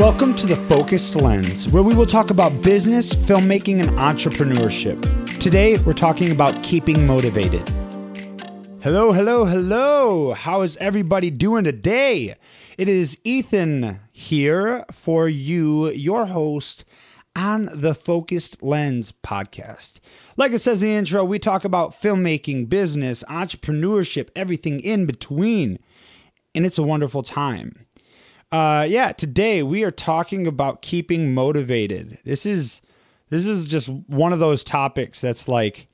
Welcome to the Focused Lens, where we will talk about business, filmmaking, and entrepreneurship. Today, we're talking about keeping motivated. Hello, hello, hello. How is everybody doing today? It is Ethan here for you, your host on the Focused Lens podcast. Like it says in the intro, we talk about filmmaking, business, entrepreneurship, everything in between. And it's a wonderful time. Uh, yeah, today we are talking about keeping motivated. This is this is just one of those topics that's like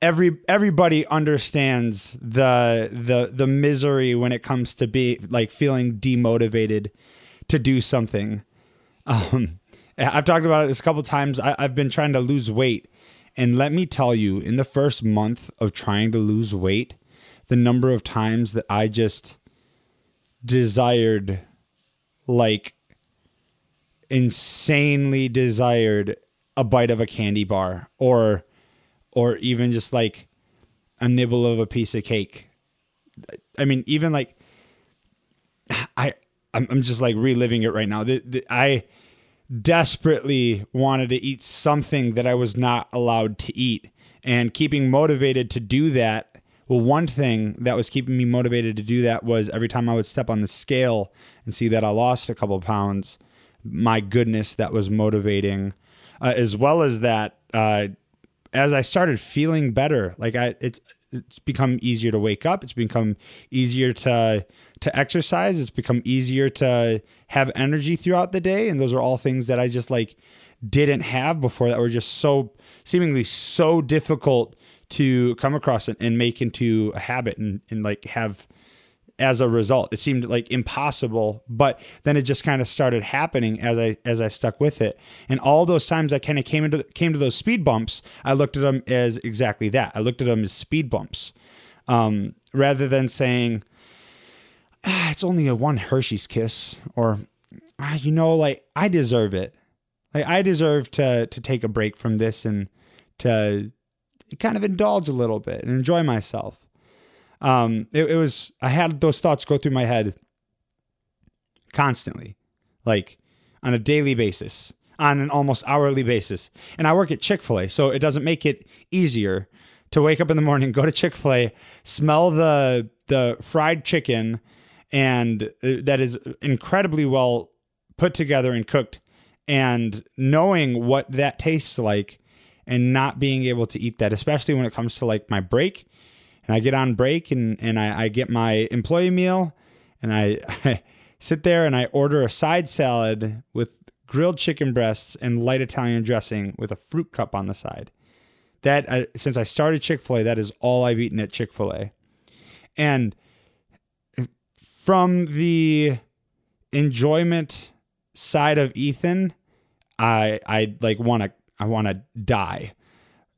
every everybody understands the the the misery when it comes to be like feeling demotivated to do something. Um, I've talked about it this a couple times. I, I've been trying to lose weight, and let me tell you, in the first month of trying to lose weight, the number of times that I just desired like insanely desired a bite of a candy bar or or even just like a nibble of a piece of cake. I mean, even like I I'm, just like reliving it right now. The, the, I desperately wanted to eat something that I was not allowed to eat and keeping motivated to do that well, one thing that was keeping me motivated to do that was every time I would step on the scale and see that I lost a couple pounds, my goodness, that was motivating. Uh, as well as that, uh, as I started feeling better, like I, it's it's become easier to wake up. It's become easier to to exercise. It's become easier to have energy throughout the day, and those are all things that I just like didn't have before that were just so seemingly so difficult to come across it and make into a habit and, and like have as a result. It seemed like impossible but then it just kind of started happening as i as i stuck with it. And all those times i kind of came into came to those speed bumps i looked at them as exactly that. I looked at them as speed bumps. Um, rather than saying ah, it's only a one hershey's kiss or ah, you know like i deserve it. Like i deserve to to take a break from this and to kind of indulge a little bit and enjoy myself. Um, it, it was I had those thoughts go through my head constantly, like on a daily basis, on an almost hourly basis. And I work at Chick Fil A, so it doesn't make it easier to wake up in the morning, go to Chick Fil A, smell the the fried chicken, and uh, that is incredibly well put together and cooked, and knowing what that tastes like and not being able to eat that, especially when it comes to like my break. And I get on break and, and I, I get my employee meal and I, I sit there and I order a side salad with grilled chicken breasts and light Italian dressing with a fruit cup on the side. That uh, since I started Chick Fil A, that is all I've eaten at Chick Fil A, and from the enjoyment side of Ethan, I I like want to I want to die.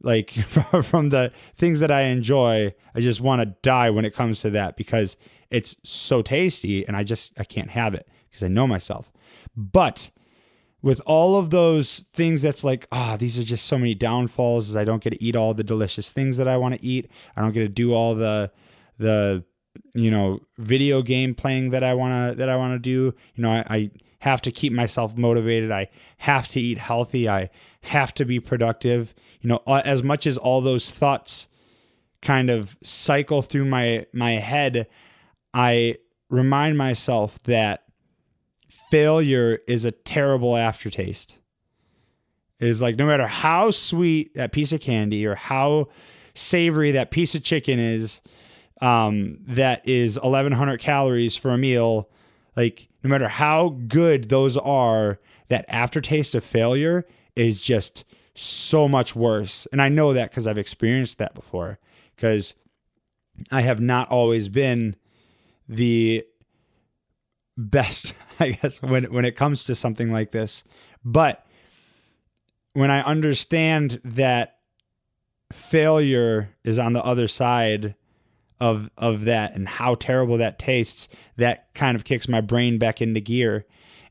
Like from the things that I enjoy, I just want to die when it comes to that because it's so tasty and I just I can't have it because I know myself. But with all of those things that's like, ah, oh, these are just so many downfalls. I don't get to eat all the delicious things that I want to eat. I don't get to do all the the you know video game playing that I wanna that I wanna do. You know, I, I have to keep myself motivated. I have to eat healthy. I have to be productive. You know, as much as all those thoughts kind of cycle through my my head, I remind myself that failure is a terrible aftertaste. It is like no matter how sweet that piece of candy or how savory that piece of chicken is, um, that is 1100 calories for a meal, like no matter how good those are, that aftertaste of failure is just so much worse. And I know that because I've experienced that before, because I have not always been the best, I guess, when, when it comes to something like this. But when I understand that failure is on the other side of of that and how terrible that tastes, that kind of kicks my brain back into gear.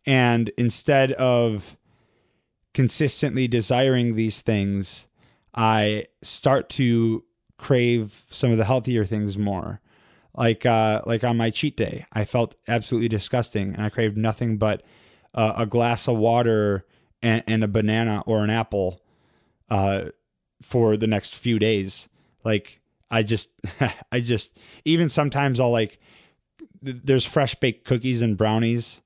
And instead of consistently desiring these things, I start to crave some of the healthier things more. Like uh, like on my cheat day, I felt absolutely disgusting, and I craved nothing but uh, a glass of water and, and, a banana or an apple uh, for the next few days. Like I just, I just, even sometimes I'll like, there's fresh baked cookies and brownies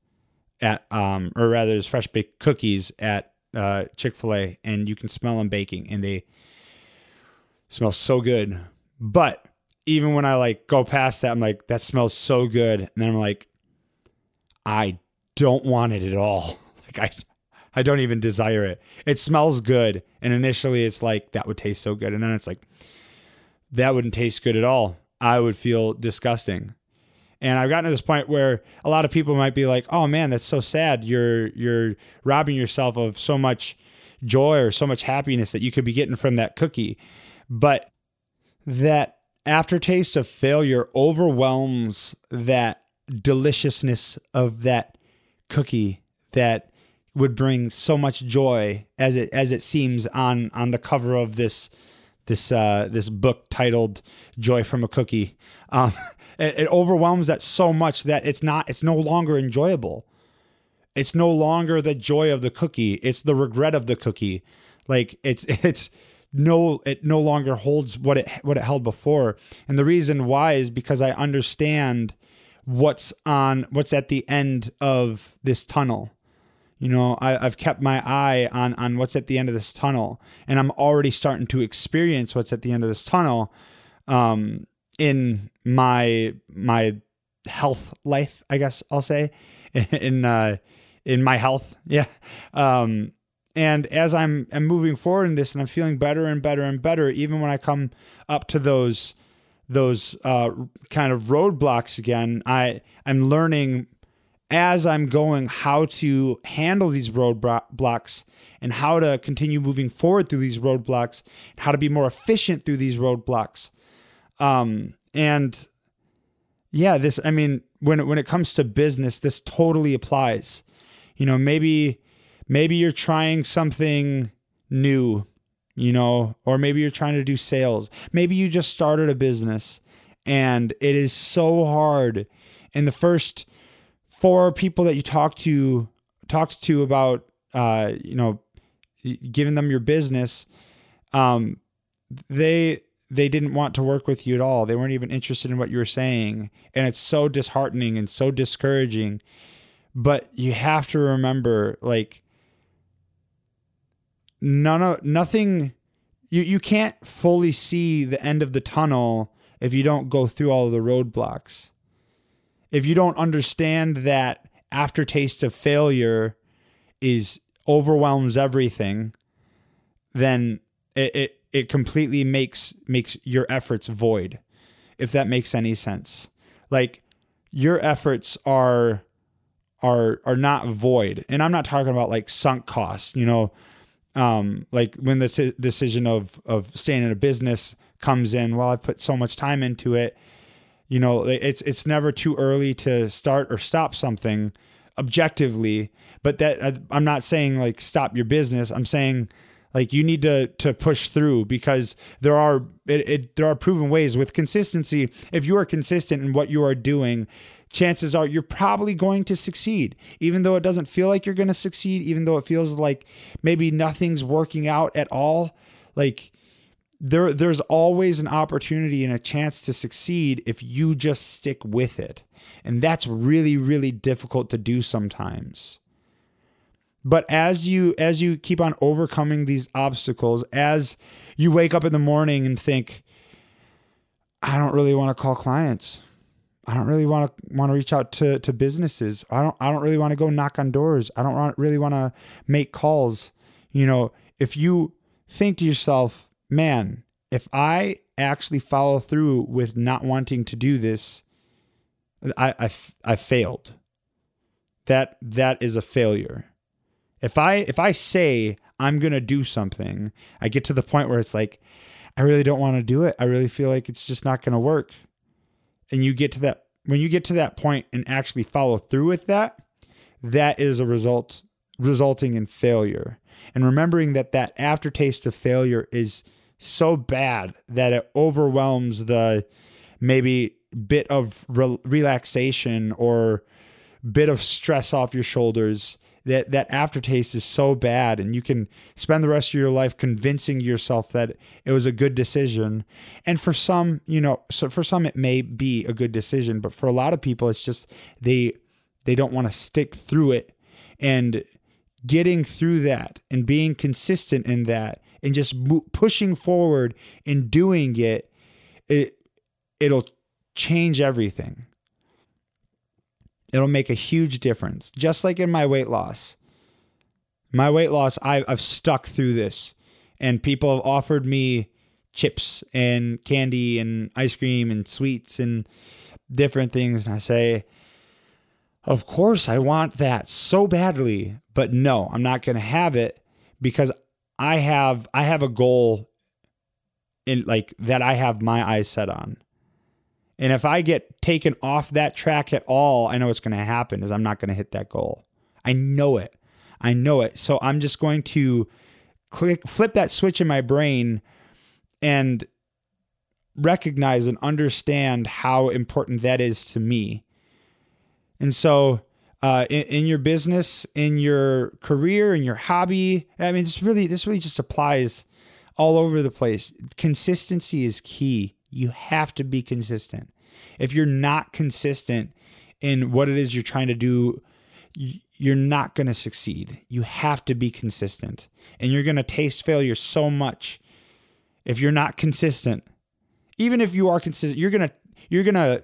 at, um, or rather, there's fresh baked cookies at uh, Chick fil A, and you can smell them baking, and they smell so good. But even when I like go past that, I'm like, that smells so good. And then I'm like, I don't want it at all. Like I I don't even desire it. It smells good. And initially it's like that would taste so good. And then it's like that wouldn't taste good at all. I would feel disgusting. And I've gotten to this point where a lot of people might be like, "Oh man, that's so sad. You're you're robbing yourself of so much joy or so much happiness that you could be getting from that cookie." But that aftertaste of failure overwhelms that deliciousness of that cookie that would bring so much joy as it as it seems on on the cover of this this uh, this book titled "Joy from a Cookie." Um, it, it overwhelms that so much that it's not it's no longer enjoyable. It's no longer the joy of the cookie; it's the regret of the cookie. Like it's it's no it no longer holds what it what it held before. And the reason why is because I understand what's on what's at the end of this tunnel. You know, I, have kept my eye on on what's at the end of this tunnel, and I'm already starting to experience what's at the end of this tunnel um, in my my health life. I guess I'll say in uh, in my health. Yeah. Um, and as I'm, I'm moving forward in this and I'm feeling better and better and better, even when I come up to those those uh, kind of roadblocks again, I I'm learning as I'm going how to handle these roadblocks and how to continue moving forward through these roadblocks, and how to be more efficient through these roadblocks. Um, and yeah, this I mean, when when it comes to business, this totally applies. You know, maybe maybe you're trying something new, you know, or maybe you're trying to do sales. Maybe you just started a business and it is so hard. in the first four people that you talk to talked to about uh, you know, giving them your business, um, they they didn't want to work with you at all. They weren't even interested in what you were saying. And it's so disheartening and so discouraging. But you have to remember like none of nothing you you can't fully see the end of the tunnel if you don't go through all of the roadblocks. If you don't understand that aftertaste of failure is overwhelms everything, then it, it it completely makes makes your efforts void. If that makes any sense. Like your efforts are are are not void. And I'm not talking about like sunk costs, you know, um, like when the t- decision of of staying in a business comes in, well, I put so much time into it. You know, it's it's never too early to start or stop something objectively. But that uh, I'm not saying like stop your business. I'm saying like you need to to push through because there are it, it there are proven ways with consistency. If you are consistent in what you are doing, chances are you're probably going to succeed, even though it doesn't feel like you're going to succeed, even though it feels like maybe nothing's working out at all. Like there, there's always an opportunity and a chance to succeed if you just stick with it. And that's really, really difficult to do sometimes. But as you as you keep on overcoming these obstacles, as you wake up in the morning and think, I don't really want to call clients. I don't really want to want to reach out to to businesses. I don't I don't really want to go knock on doors. I don't really want to make calls. You know, if you think to yourself, man, if I actually follow through with not wanting to do this, I I, I failed. That that is a failure. If I if I say I'm going to do something, I get to the point where it's like I really don't want to do it. I really feel like it's just not going to work and you get to that when you get to that point and actually follow through with that that is a result resulting in failure and remembering that that aftertaste of failure is so bad that it overwhelms the maybe bit of re- relaxation or bit of stress off your shoulders. That that aftertaste is so bad and you can spend the rest of your life convincing yourself that it was a good decision. And for some you know so for some it may be a good decision but for a lot of people it's just they they don't want to stick through it. And getting through that and being consistent in that and just pushing forward and doing it it it'll change everything It'll make a huge difference. Just like in my weight loss. My weight loss, I, I've stuck through this, and people have offered me chips and candy and ice cream and sweets and different things. And I say, Of course, I want that so badly, but no, I'm not going to have it because I have I have a goal in like that I have my eyes set on. And if I get taken off that track at all, I know what's going to happen is I'm not going to hit that goal. I know it. I know it. So I'm just going to click flip that switch in my brain and recognize and understand how important that is to me. And so uh, in, in, your business, in your career, in your hobby, I mean, this really this really just applies all over the place. Consistency is key. You have to be consistent. If you're not consistent in what it is you're trying to do, you're not going to succeed. You have to be consistent. And you're going to taste failure so much if you're not consistent. Even if you are consistent, you're to you're going to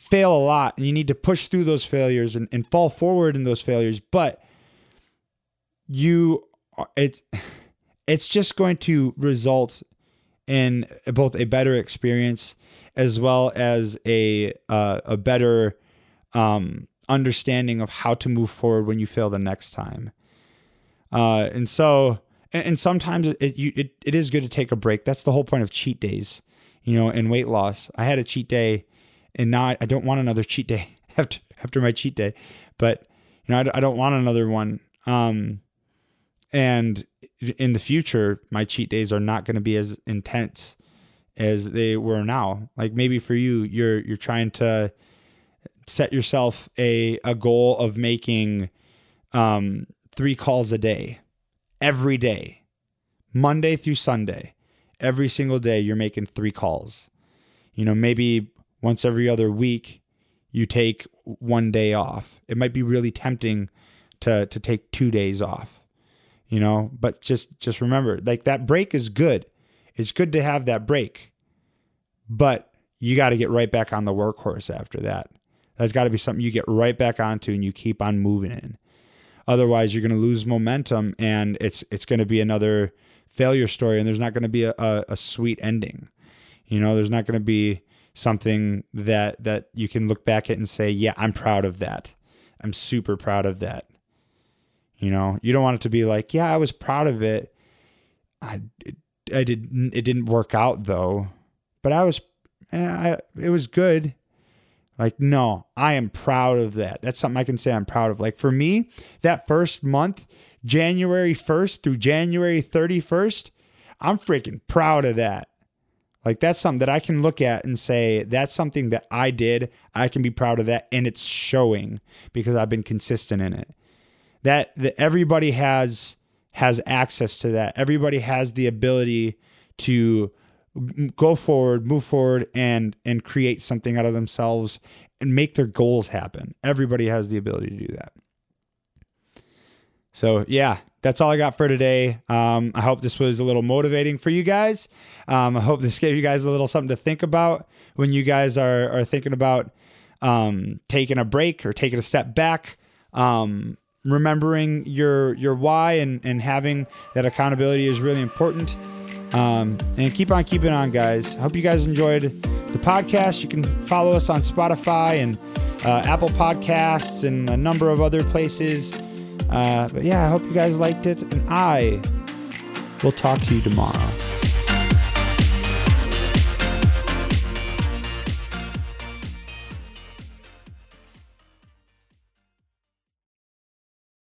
fail a lot and you need to push through those failures and, and fall forward in those failures, but you it's it's just going to result in both a better experience as well as a uh, a better um, understanding of how to move forward when you fail the next time. Uh, and so, and, and sometimes it, it it is good to take a break. That's the whole point of cheat days, you know, in weight loss. I had a cheat day, and now I, I don't want another cheat day after after my cheat day, but you know, I, I don't want another one. Um, and in the future, my cheat days are not going to be as intense as they were now. Like maybe for you, you're you're trying to set yourself a a goal of making um, three calls a day, every day, Monday through Sunday, every single day. You're making three calls. You know, maybe once every other week, you take one day off. It might be really tempting to to take two days off you know but just just remember like that break is good. It's good to have that break but you got to get right back on the workhorse after that. That's got to be something you get right back onto and you keep on moving in. Otherwise you're going to lose momentum and it's it's going to be another failure story and there's not going to be a, a, a sweet ending. You know there's not going to be something that that you can look back at and say yeah i'm proud of that i'm super proud of that you know, you don't want it to be like, yeah, I was proud of it. I, it, I did. It didn't work out though, but I was. Eh, I, it was good. Like, no, I am proud of that. That's something I can say I'm proud of. Like for me, that first month, January 1st through January 31st, I'm freaking proud of that. Like that's something that I can look at and say that's something that I did. I can be proud of that and it's showing because I've been consistent in it that, that everybody has has access to that. Everybody has the ability to go forward, move forward, and and create something out of themselves and make their goals happen. Everybody has the ability to do that. So yeah, that's all I got for today. Um, I hope this was a little motivating for you guys. Um, I hope this gave you guys a little something to think about when you guys are are thinking about um, taking a break or taking a step back. Um, remembering your your why and and having that accountability is really important. Um, and keep on keeping on, guys. I hope you guys enjoyed the podcast. You can follow us on Spotify and uh, Apple Podcasts and a number of other places. Uh, but yeah, I hope you guys liked it, and I will talk to you tomorrow.